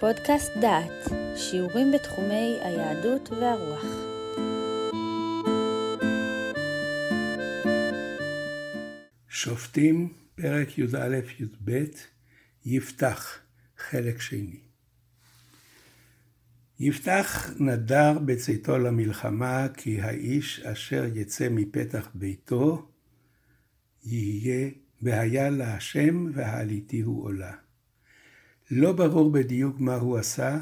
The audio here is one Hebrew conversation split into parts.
פודקאסט דעת, שיעורים בתחומי היהדות והרוח. שופטים, פרק י"א-י"ב, יפתח, חלק שני. יפתח נדר בצאתו למלחמה, כי האיש אשר יצא מפתח ביתו, יהיה והיה להשם והעליתיהו עולה. לא ברור בדיוק מה הוא עשה,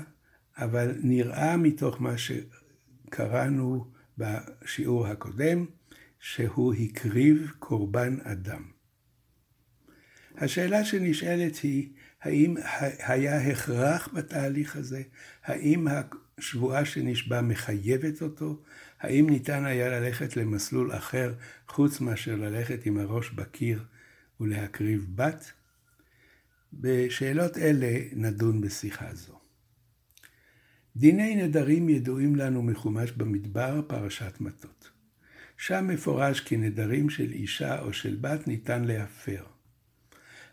אבל נראה מתוך מה שקראנו בשיעור הקודם, שהוא הקריב קורבן אדם. השאלה שנשאלת היא, האם היה הכרח בתהליך הזה? האם השבועה שנשבע מחייבת אותו? האם ניתן היה ללכת למסלול אחר חוץ מאשר ללכת עם הראש בקיר ולהקריב בת? בשאלות אלה נדון בשיחה זו. דיני נדרים ידועים לנו מחומש במדבר, פרשת מטות. שם מפורש כי נדרים של אישה או של בת ניתן להפר.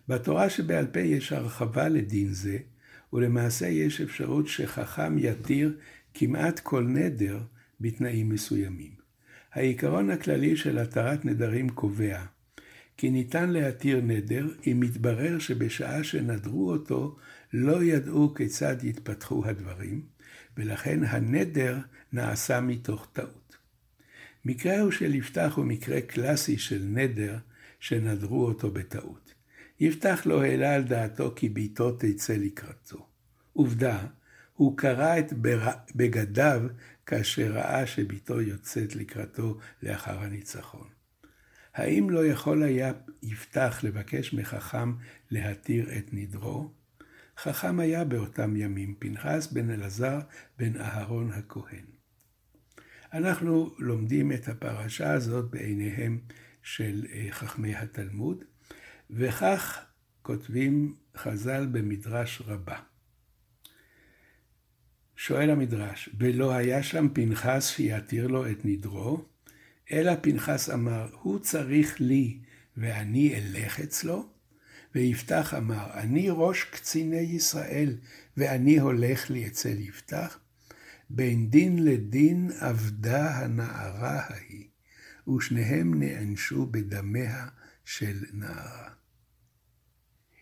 בתורה שבעל פה יש הרחבה לדין זה, ולמעשה יש אפשרות שחכם יתיר כמעט כל נדר בתנאים מסוימים. העיקרון הכללי של התרת נדרים קובע כי ניתן להתיר נדר אם מתברר שבשעה שנדרו אותו לא ידעו כיצד יתפתחו הדברים, ולכן הנדר נעשה מתוך טעות. מקרהו של יפתח הוא מקרה קלאסי של נדר שנדרו אותו בטעות. יפתח לא העלה על דעתו כי ביתו תצא לקראתו. עובדה, הוא קרע את בגדיו כאשר ראה שביתו יוצאת לקראתו לאחר הניצחון. האם לא יכול היה יפתח לבקש מחכם להתיר את נדרו? חכם היה באותם ימים, פנחס בן אלעזר בן אהרון הכהן. אנחנו לומדים את הפרשה הזאת בעיניהם של אה, חכמי התלמוד, וכך כותבים חז"ל במדרש רבה. שואל המדרש, ולא היה שם פנחס שיתיר לו את נדרו? אלא פנחס אמר, הוא צריך לי ואני אלך אצלו? ויפתח אמר, אני ראש קציני ישראל ואני הולך לי אצל יפתח? בין דין לדין אבדה הנערה ההיא, ושניהם נענשו בדמיה של נערה.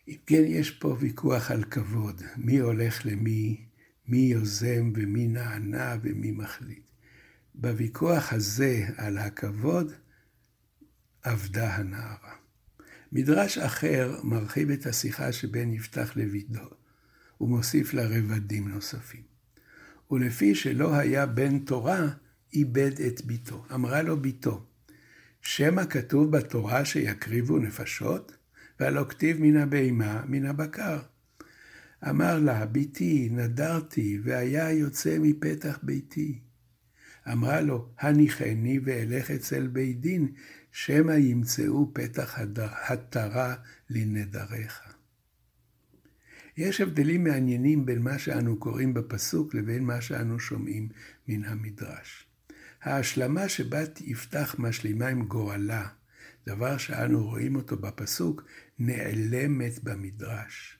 אם כן, יש פה ויכוח על כבוד, מי הולך למי, מי יוזם ומי נענה ומי מחליט. בוויכוח הזה על הכבוד אבדה הנערה. מדרש אחר מרחיב את השיחה שבין יפתח לביתו, ומוסיף לה רבדים נוספים. ולפי שלא היה בן תורה, איבד את ביתו. אמרה לו ביתו, שמא כתוב בתורה שיקריבו נפשות? והלא כתיב מן הבהמה, מן הבקר. אמר לה, ביתי, נדרתי, והיה יוצא מפתח ביתי. אמרה לו, הניחני ואלך אצל בית דין, שמא ימצאו פתח התרה לנדריך. יש הבדלים מעניינים בין מה שאנו קוראים בפסוק לבין מה שאנו שומעים מן המדרש. ההשלמה שבת יפתח משלימה עם גורלה, דבר שאנו רואים אותו בפסוק, נעלמת במדרש.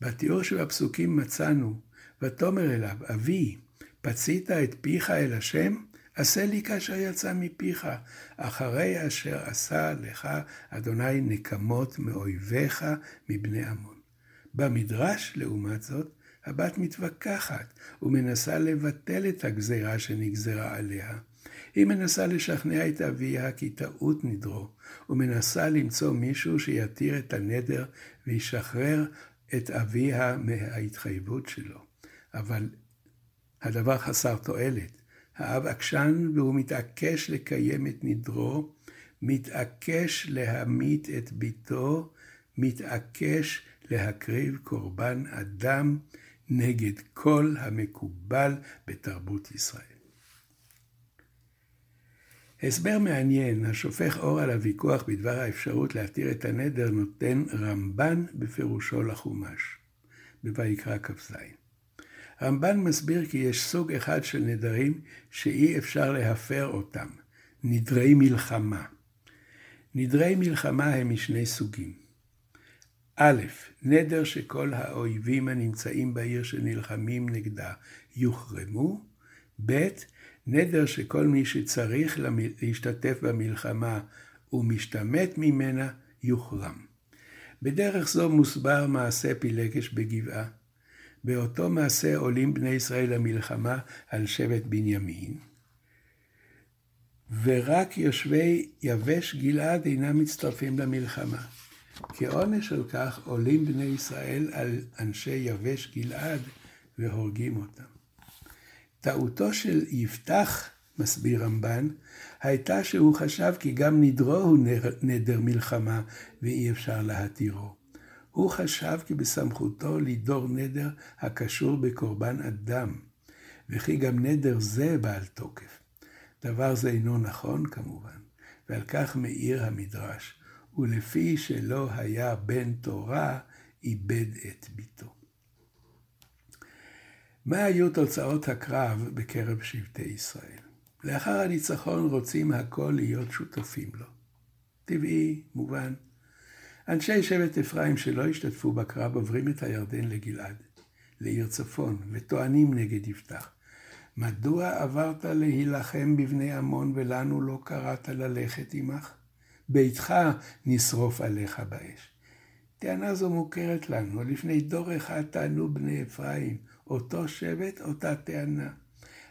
בתיאור שבפסוקים מצאנו, ותאמר אליו, אבי, פצית את פיך אל השם? עשה לי כאשר יצא מפיך, אחרי אשר עשה לך אדוני נקמות מאויביך מבני עמון. במדרש, לעומת זאת, הבת מתווכחת ומנסה לבטל את הגזרה שנגזרה עליה. היא מנסה לשכנע את אביה כי טעות נדרו, ומנסה למצוא מישהו שיתיר את הנדר וישחרר את אביה מההתחייבות שלו. אבל הדבר חסר תועלת. האב עקשן והוא מתעקש לקיים את נדרו, מתעקש להמית את ביתו, מתעקש להקריב קורבן אדם נגד כל המקובל בתרבות ישראל. הסבר מעניין, השופך אור על הוויכוח בדבר האפשרות להתיר את הנדר, נותן רמב"ן בפירושו לחומש, בויקרא כ"ז. רמב"ן מסביר כי יש סוג אחד של נדרים שאי אפשר להפר אותם, נדרי מלחמה. נדרי מלחמה הם משני סוגים. א', נדר שכל האויבים הנמצאים בעיר שנלחמים נגדה יוחרמו, ב', נדר שכל מי שצריך להשתתף במלחמה ומשתמט ממנה יוחרם. בדרך זו מוסבר מעשה פילגש בגבעה. באותו מעשה עולים בני ישראל למלחמה על שבט בנימין, ורק יושבי יבש גלעד אינם מצטרפים למלחמה. כעונש על כך עולים בני ישראל על אנשי יבש גלעד והורגים אותם. טעותו של יפתח, מסביר רמב"ן, הייתה שהוא חשב כי גם נדרו הוא נדר מלחמה ואי אפשר להתירו. הוא חשב כי בסמכותו לידור נדר הקשור בקורבן אדם, וכי גם נדר זה בעל תוקף. דבר זה אינו נכון כמובן, ועל כך מאיר המדרש, ולפי שלא היה בן תורה, איבד את ביתו. מה היו תוצאות הקרב בקרב שבטי ישראל? לאחר הניצחון רוצים הכל להיות שותפים לו. טבעי, מובן. אנשי שבט אפרים שלא השתתפו בקרב עוברים את הירדן לגלעד, לעיר צפון, וטוענים נגד יפתח. מדוע עברת להילחם בבני עמון ולנו לא קראת ללכת עמך? ביתך נשרוף עליך באש. טענה זו מוכרת לנו, לפני דור אחד טענו בני אפרים, אותו שבט, אותה טענה.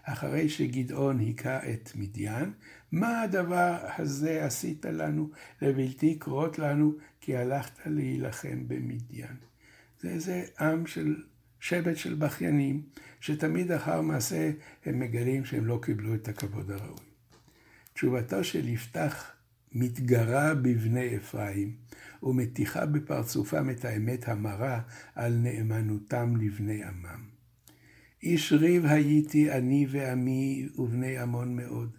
אחרי שגדעון היכה את מדיין, מה הדבר הזה עשית לנו, לבלתי קרות לנו, כי הלכת להילחם במדיין. זה איזה עם של שבט של בכיינים, שתמיד אחר מעשה הם מגלים שהם לא קיבלו את הכבוד הראוי. תשובתו של יפתח מתגרה בבני אפרים, ומטיחה בפרצופם את האמת המרה על נאמנותם לבני עמם. איש ריב הייתי אני ועמי ובני עמון מאוד.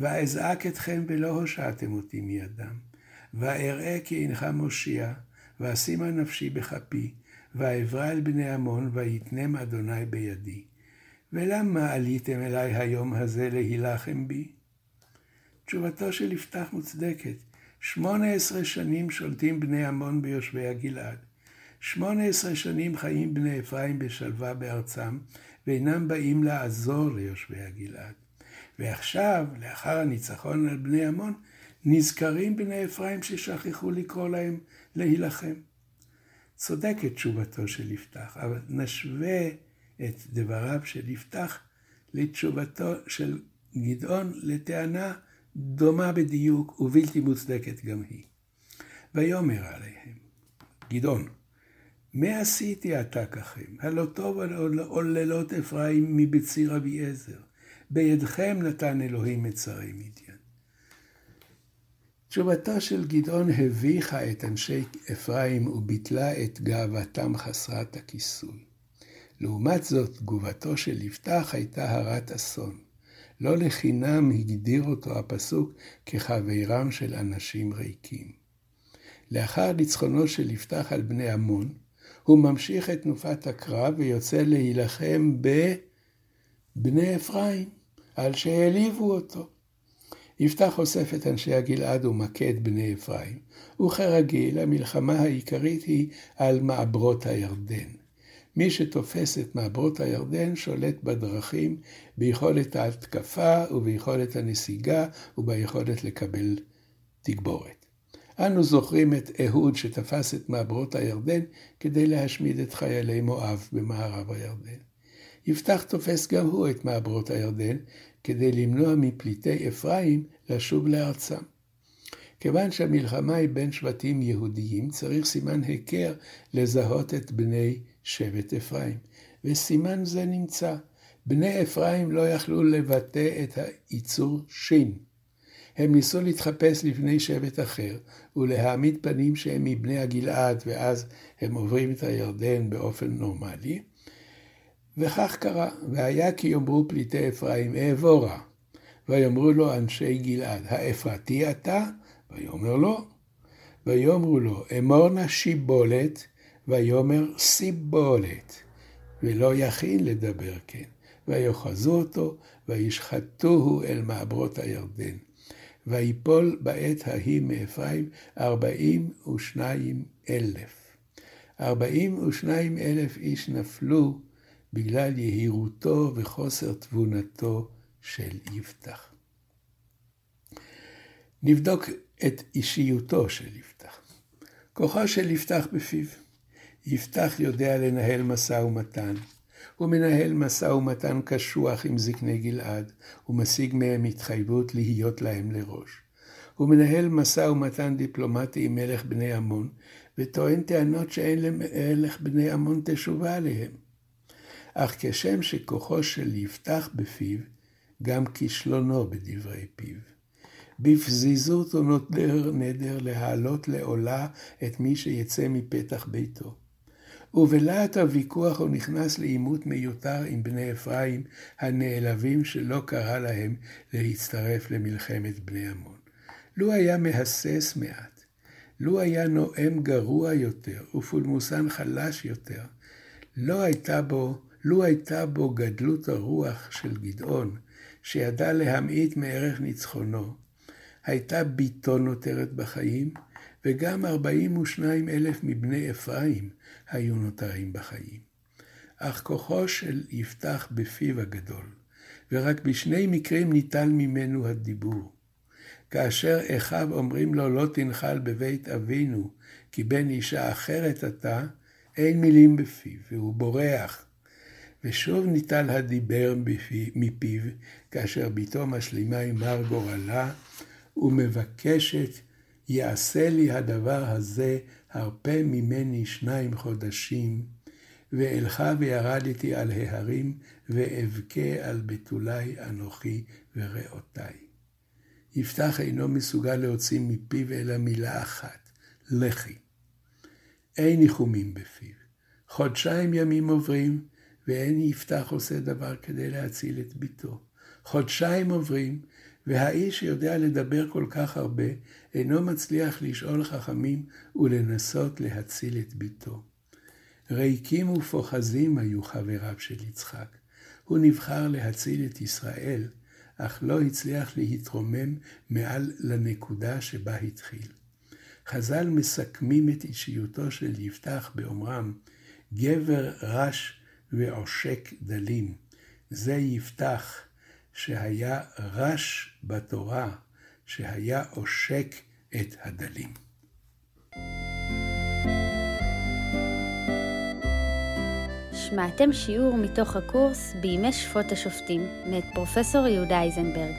ואזעק אתכם ולא הושעתם אותי מידם. ואראה כי אינך מושיע, ואשימה נפשי בכפי, ואעברה אל בני עמון, ויתנם אדוני בידי. ולמה עליתם אלי היום הזה להילחם בי? תשובתו של יפתח מוצדקת. שמונה עשרה שנים שולטים בני עמון ביושבי הגלעד. שמונה עשרה שנים חיים בני אפרים בשלווה בארצם, ואינם באים לעזור ליושבי הגלעד. ועכשיו, לאחר הניצחון על בני עמון, נזכרים בני אפרים ששכחו לקרוא להם להילחם. צודקת תשובתו של יפתח, אבל נשווה את דבריו של יפתח לתשובתו של גדעון לטענה דומה בדיוק ובלתי מוצדקת גם היא. ויאמר עליהם, גדעון, מה עשיתי אתה ככם? הלא טוב עוללות אפרים מבציר אביעזר. בידכם נתן אלוהים את שרי מדיין. תשובתו של גדעון הביכה את אנשי אפרים וביטלה את גאוותם חסרת הכיסוי. לעומת זאת, תגובתו של יפתח הייתה הרת אסון. לא לחינם הגדיר אותו הפסוק כחברם של אנשים ריקים. לאחר ניצחונו של יפתח על בני עמון, הוא ממשיך את תנופת הקרב ויוצא להילחם בבני אפרים, על שהעליבו אותו. יפתח אוסף את אנשי הגלעד ומכה את בני אפרים, וכרגיל המלחמה העיקרית היא על מעברות הירדן. מי שתופס את מעברות הירדן שולט בדרכים, ביכולת ההתקפה וביכולת הנסיגה וביכולת לקבל תגבורת. אנו זוכרים את אהוד שתפס את מעברות הירדן כדי להשמיד את חיילי מואב במערב הירדן. יפתח תופס גם הוא את מעברות הירדן כדי למנוע מפליטי אפרים לשוב לארצם. כיוון שהמלחמה היא בין שבטים יהודיים, צריך סימן היכר לזהות את בני שבט אפרים, וסימן זה נמצא. בני אפרים לא יכלו לבטא את הייצור שין. הם ניסו להתחפש לפני שבט אחר, ולהעמיד פנים שהם מבני הגלעד, ואז הם עוברים את הירדן באופן נורמלי. וכך קרה, והיה כי יאמרו פליטי אפרים, אעבורה. ויאמרו לו אנשי גלעד, האפרתי אתה? ויאמר לא. ויאמרו לו, אמור נא שיבולת, ויאמר סיבולת. ולא יכין לדבר כן. ויאחזו אותו, וישחטוהו אל מעברות הירדן. ויפול בעת ההיא מאפרים ארבעים ושניים אלף. ארבעים ושניים אלף איש נפלו בגלל יהירותו וחוסר תבונתו של יפתח. נבדוק את אישיותו של יפתח. כוחו של יפתח בפיו. יפתח יודע לנהל משא ומתן. הוא מנהל משא ומתן קשוח עם זקני גלעד, ומשיג מהם התחייבות להיות להם לראש. הוא מנהל משא ומתן דיפלומטי עם מלך בני עמון, וטוען טענות שאין למלך בני עמון תשובה עליהם. אך כשם שכוחו של יפתח בפיו, גם כישלונו בדברי פיו. בפזיזות הוא נודר נדר להעלות לעולה את מי שיצא מפתח ביתו. ובלהט הוויכוח הוא נכנס לעימות מיותר עם בני אפרים הנעלבים שלא קרא להם להצטרף למלחמת בני עמון. לו היה מהסס מעט, לו היה נואם גרוע יותר ופולמוסן חלש יותר, לא הייתה בו, לו הייתה בו גדלות הרוח של גדעון, שידע להמעיט מערך ניצחונו, הייתה ביתו נותרת בחיים, וגם ארבעים ושניים אלף מבני אפרים היו נותרים בחיים. אך כוחו של יפתח בפיו הגדול, ורק בשני מקרים ניטל ממנו הדיבור. כאשר אחיו אומרים לו לא תנחל בבית אבינו, כי בן אישה אחרת אתה, אין מילים בפיו, והוא בורח. ושוב ניטל הדיבר מפיו, כאשר בתו משלימה עם מר גורלה, ומבקשת, יעשה לי הדבר הזה הרפה ממני שניים חודשים, ואלך וירדתי על ההרים, ואבכה על בתולי אנוכי וריאותיי. יפתח אינו מסוגל להוציא מפיו אלא מילה אחת, לחי. אין ניחומים בפיו. חודשיים ימים עוברים, ואין יפתח עושה דבר כדי להציל את ביתו. חודשיים עוברים, והאיש שיודע לדבר כל כך הרבה, אינו מצליח לשאול חכמים ולנסות להציל את ביתו. ריקים ופוחזים היו חבריו של יצחק. הוא נבחר להציל את ישראל, אך לא הצליח להתרומם מעל לנקודה שבה התחיל. חז"ל מסכמים את אישיותו של יפתח באומרם, גבר רש ועושק דלים. זה יפתח, שהיה רש בתורה, שהיה עושק את הדלים. שמעתם שיעור מתוך הקורס בימי שפוט השופטים מאת פרופסור יהודה אייזנברג.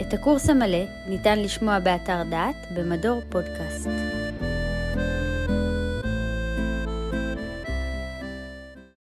את הקורס המלא ניתן לשמוע באתר דעת במדור פודקאסט.